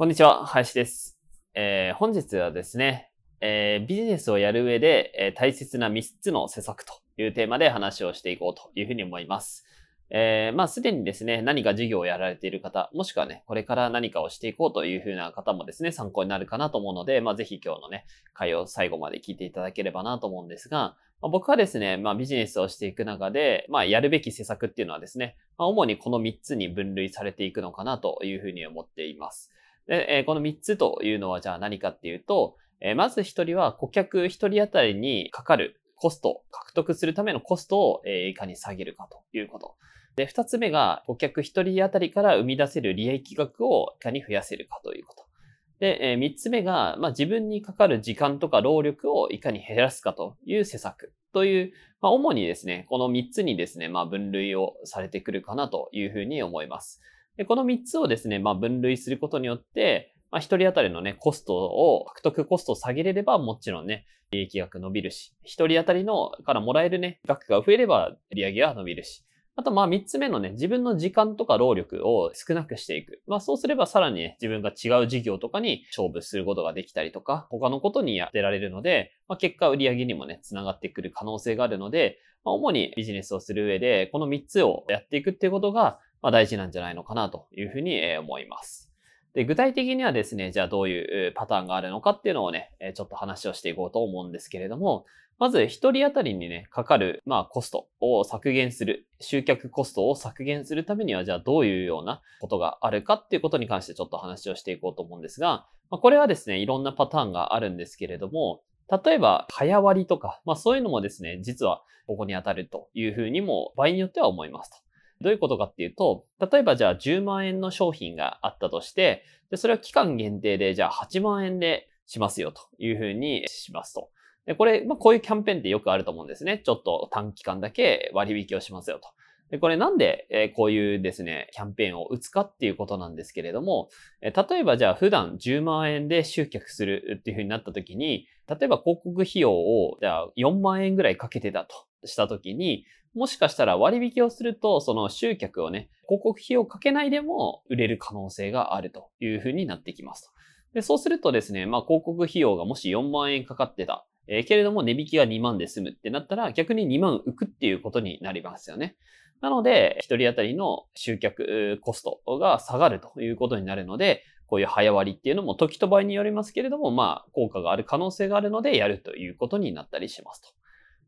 こんにちは林です、えー本日はですね、えービジネスをやる上で、えー大切な3つの施策というテーマで話をしていこうというふうに思います。えーまあ、すでにですね、何か事業をやられている方、もしくはね、これから何かをしていこうというふうな方もですね、参考になるかなと思うので、まあ、ぜひ今日のね、会を最後まで聞いていただければなと思うんですが、まあ、僕はですね、まあ、ビジネスをしていく中で、まあ、やるべき施策っていうのはですね、まあ、主にこの3つに分類されていくのかなというふうに思っています。で、えこの3つというのはじゃあ何かっていうと、えまず1人は顧客1人当たりにかかるコスト、獲得するためのコストを、えいかに下げるかということ。で、2つ目が顧客1人当たりから生み出せる利益額をいかに増やせるかということ。で、え3つ目が、まあ、自分にかかる時間とか労力をいかに減らすかという施策という、まあ、主にですね、この3つにですね、まあ、分類をされてくるかなというふうに思います。で、この3つをですね、まあ、分類することによって、まあ、1人当たりのね、コストを、獲得コストを下げれれば、もちろんね、利益額伸びるし、1人当たりの、からもらえるね、額が増えれば、利上げは伸びるし、あと、まあ、3つ目のね、自分の時間とか労力を少なくしていく。まあ、そうすれば、さらにね、自分が違う事業とかに勝負することができたりとか、他のことにやってられるので、まあ、結果、売上にもね、つながってくる可能性があるので、まあ、主にビジネスをする上で、この3つをやっていくっていうことが、まあ、大事なんじゃないのかなというふうに思います。で、具体的にはですね、じゃあどういうパターンがあるのかっていうのをね、ちょっと話をしていこうと思うんですけれども、まず一人当たりにね、かかる、まあコストを削減する、集客コストを削減するためには、じゃあどういうようなことがあるかっていうことに関してちょっと話をしていこうと思うんですが、まあ、これはですね、いろんなパターンがあるんですけれども、例えば、早割りとか、まあそういうのもですね、実はここに当たるというふうにも場合によっては思いますと。どういうことかっていうと、例えばじゃあ10万円の商品があったとして、でそれは期間限定でじゃあ8万円でしますよというふうにしますと。でこれ、まあ、こういうキャンペーンってよくあると思うんですね。ちょっと短期間だけ割引をしますよと。で、これなんで、えこういうですね、キャンペーンを打つかっていうことなんですけれども、え例えばじゃあ普段10万円で集客するっていうふうになった時に、例えば広告費用をじゃあ4万円ぐらいかけてたとした時に、もしかしたら割引をすると、その集客をね、広告費をかけないでも売れる可能性があるというふうになってきます。で、そうするとですね、まあ広告費用がもし4万円かかってた。えーけれども値引きが2万で済むってなったら逆に2万浮くっていうことになりますよね。なので、一人当たりの集客コストが下がるということになるので、こういう早割っていうのも時と場合によりますけれども、まあ、効果がある可能性があるのでやるということになったりしますと。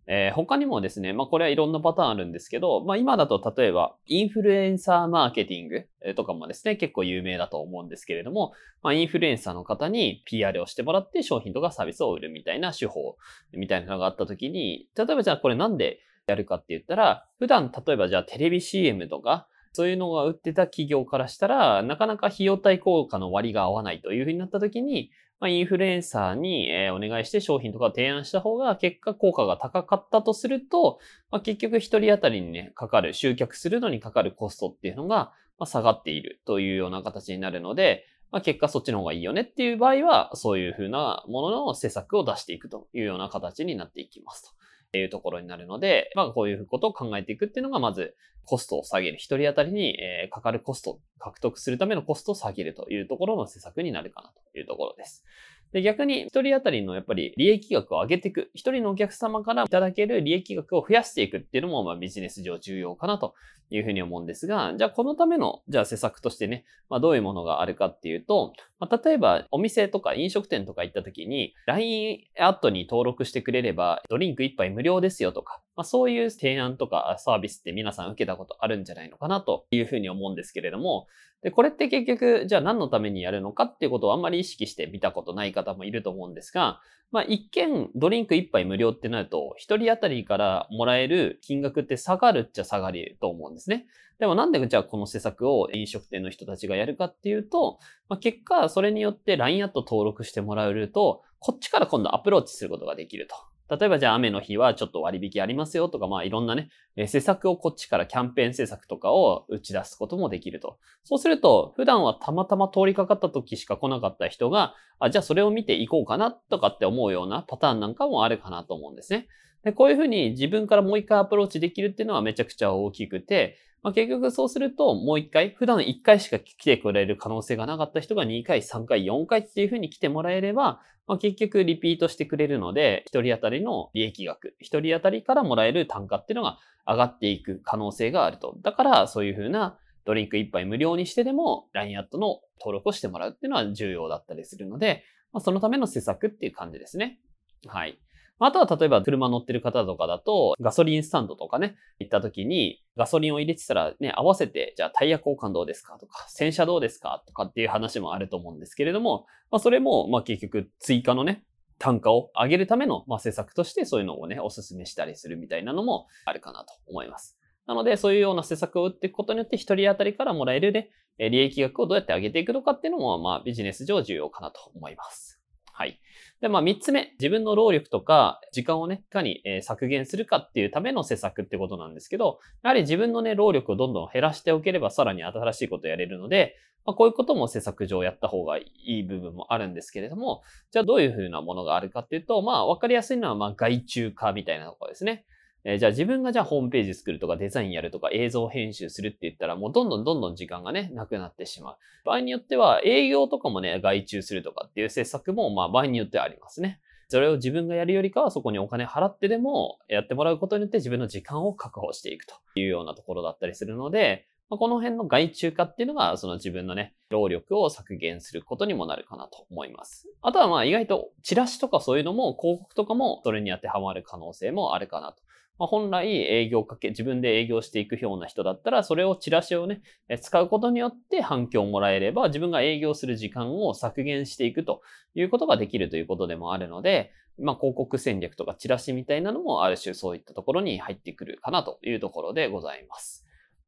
えー他にもですね、まあこれはいろんなパターンあるんですけど、まあ今だと例えばインフルエンサーマーケティングとかもですね、結構有名だと思うんですけれども、まあインフルエンサーの方に PR をしてもらって商品とかサービスを売るみたいな手法みたいなのがあった時に、例えばじゃあこれなんでやるかって言ったら、普段例えばじゃあテレビ CM とか、そういうのが売ってた企業からしたら、なかなか費用対効果の割が合わないというふうになった時に、まあ、インフルエンサーにえお願いして商品とか提案した方が結果効果が高かったとすると、まあ、結局一人当たりにね、かかる、集客するのにかかるコストっていうのが、ま、下がっているというような形になるので、まあ、結果そっちの方がいいよねっていう場合は、そういうふうなものの施策を出していくというような形になっていきますというところになるので、まあこういうことを考えていくっていうのがまずコストを下げる。一人当たりにえかかるコスト、獲得するためのコストを下げるというところの施策になるかなというところです。で、逆に一人当たりのやっぱり利益額を上げていく。一人のお客様からいただける利益額を増やしていくっていうのも、まあビジネス上重要かなというふうに思うんですが、じゃあこのための、じゃあ施策としてね、まあどういうものがあるかっていうと、まあ、例えばお店とか飲食店とか行った時に、LINE アットに登録してくれればドリンク一杯無料ですよとか、まあそういう提案とかサービスって皆さん受けたことあるんじゃないのかなというふうに思うんですけれども、で、これって結局、じゃあ何のためにやるのかっていうことをあんまり意識して見たことない方もいると思うんですが、まあ一見ドリンク1杯無料ってなると、1人当たりからもらえる金額って下がるっちゃ下がると思うんですね。でもなんでじゃあこの施策を飲食店の人たちがやるかっていうと、まあ、結果それによって LINE アット登録してもらえると、こっちから今度アプローチすることができると。例えばじゃあ雨の日はちょっと割引ありますよとか、まあいろんなね、え施策をこっちからキャンペーン施策とかを打ち出すこともできると。そうすると、普段はたまたま通りかかった時しか来なかった人が、あ、じゃあそれを見ていこうかなとかって思うようなパターンなんかもあるかなと思うんですね。で、こういうふうに自分からもう一回アプローチできるっていうのはめちゃくちゃ大きくて、まあ、結局そうするともう一回、普段一回しか来てくれる可能性がなかった人が2回、3回、4回っていうふうに来てもらえれば、まあ、結局リピートしてくれるので、一人当たりの利益額、一人当たりからもらえる単価っていうのが上がっていく可能性があると。だからそういうふうなドリンク一杯無料にしてでも LINE アットの登録をしてもらうっていうのは重要だったりするので、まあ、そのための施策っていう感じですね。はい。あとは例えば車乗ってる方とかだと、ガソリンスタンドとかね、行った時にガソリンを入れてたらね、合わせて、じゃあタイヤ交換どうですか？とか、洗車どうですか？とかっていう話もあると思うんですけれども、まあそれも、まあ結局追加のね、単価を上げるための、まあ、施策としてそういうのをね、お勧めしたりするみたいなのもあるかなと思います。なので、そういうような施策を打っていくことによって、一人当たりからもらえるね、利益額をどうやって上げていくのかっていうのも、まあ、ビジネス上重要かなと思います。はい。で、まあ、三つ目、自分の労力とか時間をね、いかに、削減するかっていうための施策ってことなんですけど、やはり自分のね、労力をどんどん減らしておければさらに新しいことやれるので、まあ、こういうことも施策上やった方がいい部分もあるんですけれども、じゃあどういうふうなものがあるかっていうと、まあ、わかりやすいのは、まあ、外注化みたいなところですね。えー、じゃあ自分がじゃあホームページ作るとかデザインやるとか映像編集するって言ったらもうどんどんどんどん時間がね、なくなってしまう。場合によっては営業とかもね、外注するとかっていう施策もまあ場合によってはありますね。それを自分がやるよりかはそこにお金払ってでもやってもらうことによって自分の時間を確保していくというようなところだったりするので、まあ、この辺の外注化っていうのがその自分のね、労力を削減することにもなるかなと思います。あとはまあ意外とチラシとかそういうのも広告とかもそれに当てはまる可能性もあるかなと。まあ、本来営業かけ、自分で営業していくような人だったら、それをチラシをね、使うことによって反響をもらえれば、自分が営業する時間を削減していくということができるということでもあるので、まあ、広告戦略とかチラシみたいなのもある種そういったところに入ってくるかなというところでございます。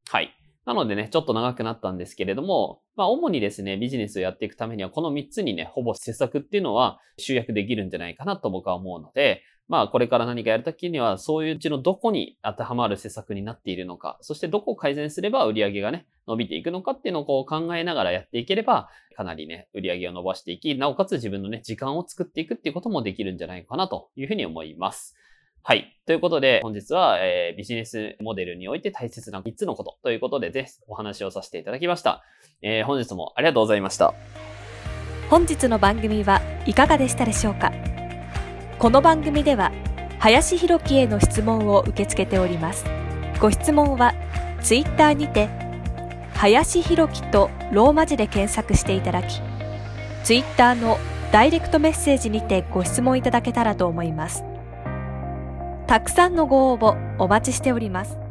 はい。なのでね、ちょっと長くなったんですけれども、まあ主にですね、ビジネスをやっていくためにはこの3つにね、ほぼ施策っていうのは集約できるんじゃないかなと僕は思うので、まあこれから何かやるときにはそういううちのどこに当てはまる施策になっているのか、そしてどこを改善すれば売り上げがね、伸びていくのかっていうのをこう考えながらやっていければ、かなりね、売り上げを伸ばしていき、なおかつ自分のね、時間を作っていくっていうこともできるんじゃないかなというふうに思います。はい。ということで、本日は、えー、ビジネスモデルにおいて大切な3つのことということで、ぜひお話をさせていただきました。えー、本日もありがとうございました。本日の番組はいかがでしたでしょうか？この番組では、林博樹への質問を受け付けております。ご質問は、ツイッターにて、林博樹とローマ字で検索していただき、ツイッターのダイレクトメッセージにてご質問いただけたらと思います。たくさんのご応募お待ちしております。